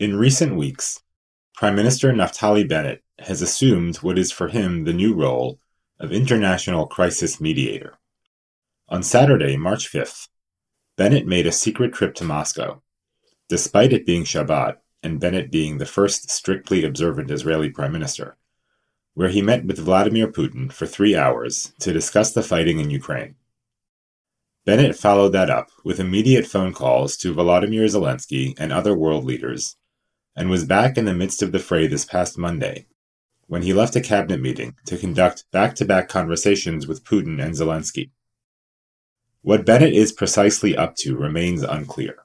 In recent weeks, Prime Minister Naftali Bennett has assumed what is for him the new role of international crisis mediator. On Saturday, March 5th, Bennett made a secret trip to Moscow, despite it being Shabbat and Bennett being the first strictly observant Israeli prime minister, where he met with Vladimir Putin for three hours to discuss the fighting in Ukraine. Bennett followed that up with immediate phone calls to Volodymyr Zelensky and other world leaders and was back in the midst of the fray this past Monday, when he left a cabinet meeting to conduct back to back conversations with Putin and Zelensky. What Bennett is precisely up to remains unclear.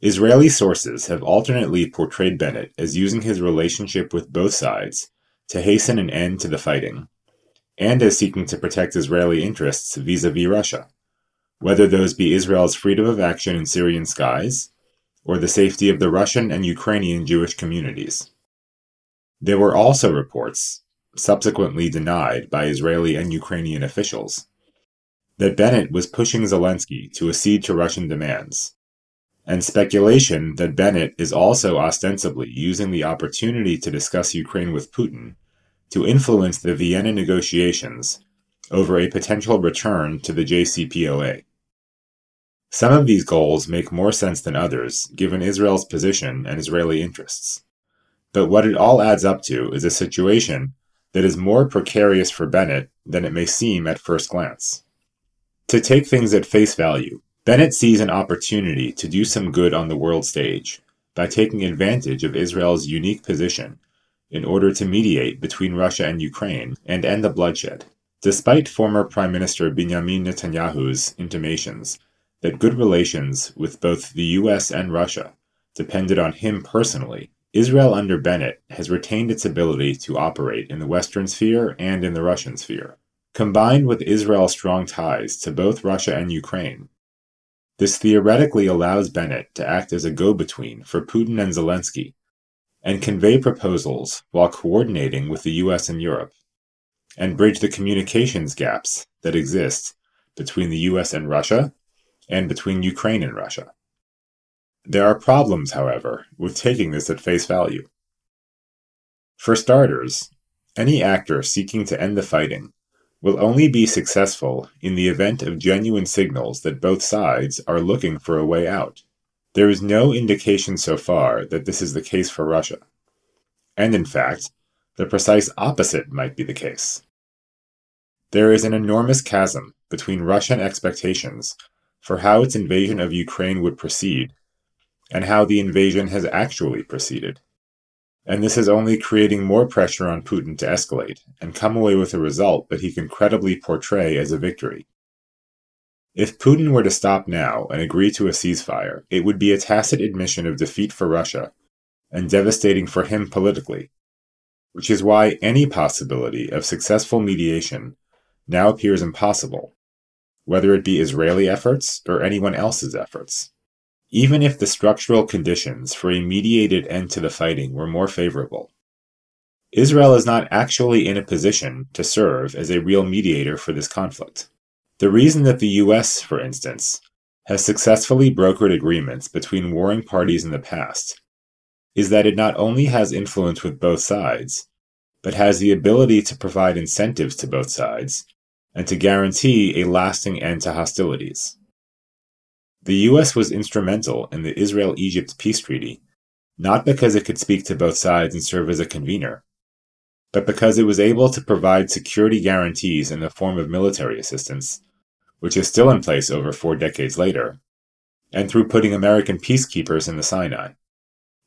Israeli sources have alternately portrayed Bennett as using his relationship with both sides to hasten an end to the fighting, and as seeking to protect Israeli interests vis a vis Russia, whether those be Israel's freedom of action in Syrian skies or the safety of the Russian and Ukrainian Jewish communities. There were also reports, subsequently denied by Israeli and Ukrainian officials, that Bennett was pushing Zelensky to accede to Russian demands, and speculation that Bennett is also ostensibly using the opportunity to discuss Ukraine with Putin to influence the Vienna negotiations over a potential return to the JCPOA. Some of these goals make more sense than others, given Israel's position and Israeli interests. But what it all adds up to is a situation that is more precarious for Bennett than it may seem at first glance. To take things at face value, Bennett sees an opportunity to do some good on the world stage by taking advantage of Israel's unique position in order to mediate between Russia and Ukraine and end the bloodshed, despite former Prime Minister Benjamin Netanyahu's intimations that good relations with both the US and Russia depended on him personally, Israel under Bennett has retained its ability to operate in the Western sphere and in the Russian sphere. Combined with Israel's strong ties to both Russia and Ukraine, this theoretically allows Bennett to act as a go between for Putin and Zelensky and convey proposals while coordinating with the US and Europe, and bridge the communications gaps that exist between the US and Russia and between Ukraine and Russia. There are problems, however, with taking this at face value. For starters, any actor seeking to end the fighting will only be successful in the event of genuine signals that both sides are looking for a way out. There is no indication so far that this is the case for Russia. And in fact, the precise opposite might be the case. There is an enormous chasm between Russian expectations for how its invasion of Ukraine would proceed, and how the invasion has actually proceeded. And this is only creating more pressure on Putin to escalate and come away with a result that he can credibly portray as a victory. If Putin were to stop now and agree to a ceasefire, it would be a tacit admission of defeat for Russia and devastating for him politically, which is why any possibility of successful mediation now appears impossible whether it be Israeli efforts or anyone else's efforts. Even if the structural conditions for a mediated end to the fighting were more favorable, Israel is not actually in a position to serve as a real mediator for this conflict. The reason that the US, for instance, has successfully brokered agreements between warring parties in the past is that it not only has influence with both sides, but has the ability to provide incentives to both sides and to guarantee a lasting end to hostilities. The US was instrumental in the Israel Egypt peace treaty, not because it could speak to both sides and serve as a convener, but because it was able to provide security guarantees in the form of military assistance, which is still in place over four decades later, and through putting American peacekeepers in the Sinai.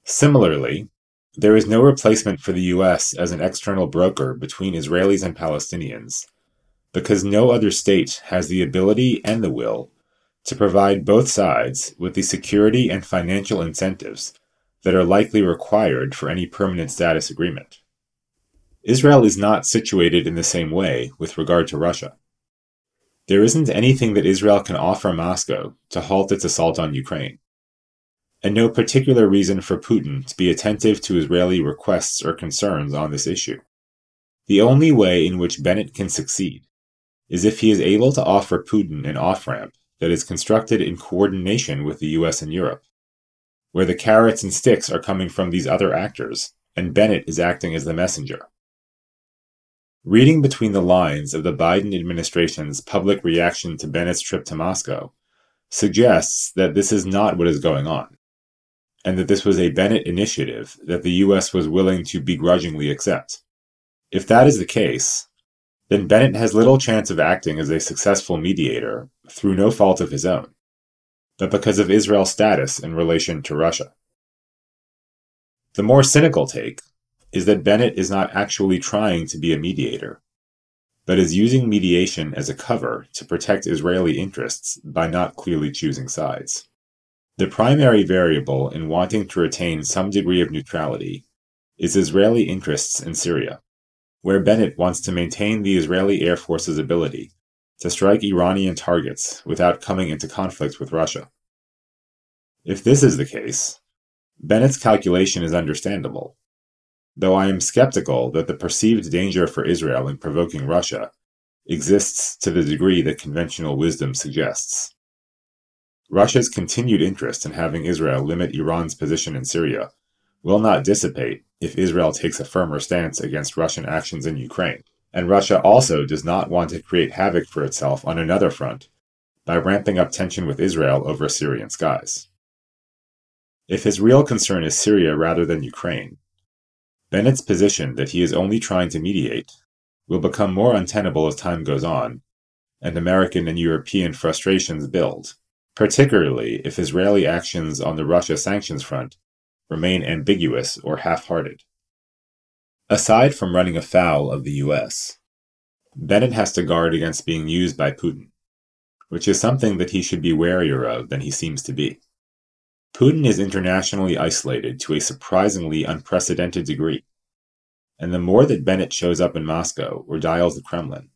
Similarly, there is no replacement for the US as an external broker between Israelis and Palestinians because no other state has the ability and the will to provide both sides with the security and financial incentives that are likely required for any permanent status agreement. Israel is not situated in the same way with regard to Russia. There isn't anything that Israel can offer Moscow to halt its assault on Ukraine, and no particular reason for Putin to be attentive to Israeli requests or concerns on this issue. The only way in which Bennett can succeed is if he is able to offer Putin an off ramp that is constructed in coordination with the US and Europe. where the carrots and sticks are coming from these other actors, and Bennett is acting as the messenger. Reading between the lines of the Biden administration's public reaction to Bennett's trip to Moscow suggests that this is not what is going on, and that this was a Bennett initiative that the U.S. was willing to begrudgingly accept. If that is the case, then Bennett has little chance of acting as a successful mediator through no fault of his own, but because of Israel's status in relation to Russia. The more cynical take is that Bennett is not actually trying to be a mediator, but is using mediation as a cover to protect Israeli interests by not clearly choosing sides. The primary variable in wanting to retain some degree of neutrality is Israeli interests in Syria where Bennett wants to maintain the Israeli Air Force's ability to strike Iranian targets without coming into conflict with Russia. If this is the case, Bennett's calculation is understandable, though I am skeptical that the perceived danger for Israel in provoking Russia exists to the degree that conventional wisdom suggests. Russia's continued interest in having Israel limit Iran's position in Syria will not dissipate if Israel takes a firmer stance against Russian actions in Ukraine. And Russia also does not want to create havoc for itself on another front by ramping up tension with Israel over Syrian skies. If his real concern is Syria rather than Ukraine, Bennett's position that he is only trying to mediate will become more untenable as time goes on, and American and European frustrations build, particularly if Israeli actions on the Russia sanctions front remain ambiguous or half hearted. Aside from running afoul of the US, Bennett has to guard against being used by Putin, which is something that he should be warier of than he seems to be. Putin is internationally isolated to a surprisingly unprecedented degree, and the more that Bennett shows up in Moscow or dials the Kremlin,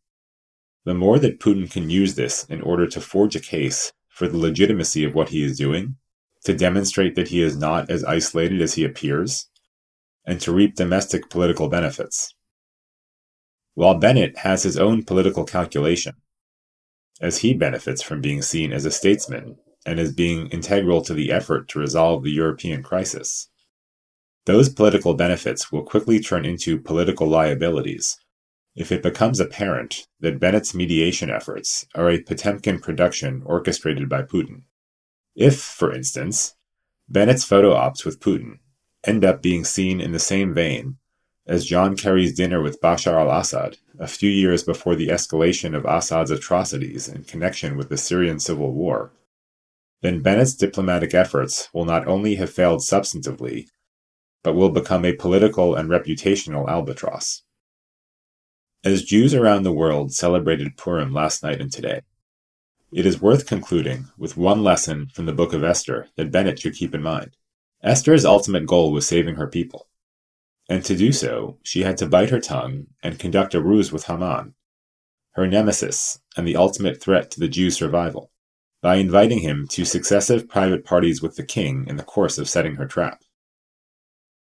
the more that Putin can use this in order to forge a case for the legitimacy of what he is doing to demonstrate that he is not as isolated as he appears, and to reap domestic political benefits. While Bennett has his own political calculation, as he benefits from being seen as a statesman and as being integral to the effort to resolve the European crisis. Those political benefits will quickly turn into political liabilities if it becomes apparent that Bennett's mediation efforts are a Potemkin production orchestrated by Putin. If, for instance, Bennett's photo ops with Putin end up being seen in the same vein as John Kerry's dinner with Bashar al Assad a few years before the escalation of Assad's atrocities in connection with the Syrian civil war, then Bennett's diplomatic efforts will not only have failed substantively, but will become a political and reputational albatross. As Jews around the world celebrated Purim last night and today, it is worth concluding with one lesson from the book of Esther that Bennett should keep in mind. Esther's ultimate goal was saving her people. And to do so, she had to bite her tongue and conduct a ruse with Haman, her nemesis and the ultimate threat to the Jews' survival, by inviting him to successive private parties with the king in the course of setting her trap.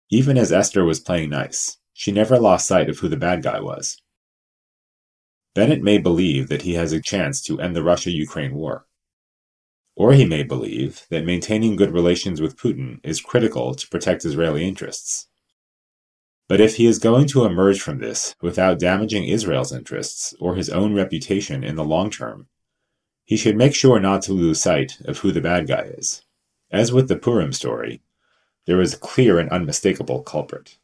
Even as Esther was playing nice, she never lost sight of who the bad guy was. Bennett may believe that he has a chance to end the Russia Ukraine war. Or he may believe that maintaining good relations with Putin is critical to protect Israeli interests. But if he is going to emerge from this without damaging Israel's interests or his own reputation in the long term, he should make sure not to lose sight of who the bad guy is. As with the Purim story, there is a clear and unmistakable culprit.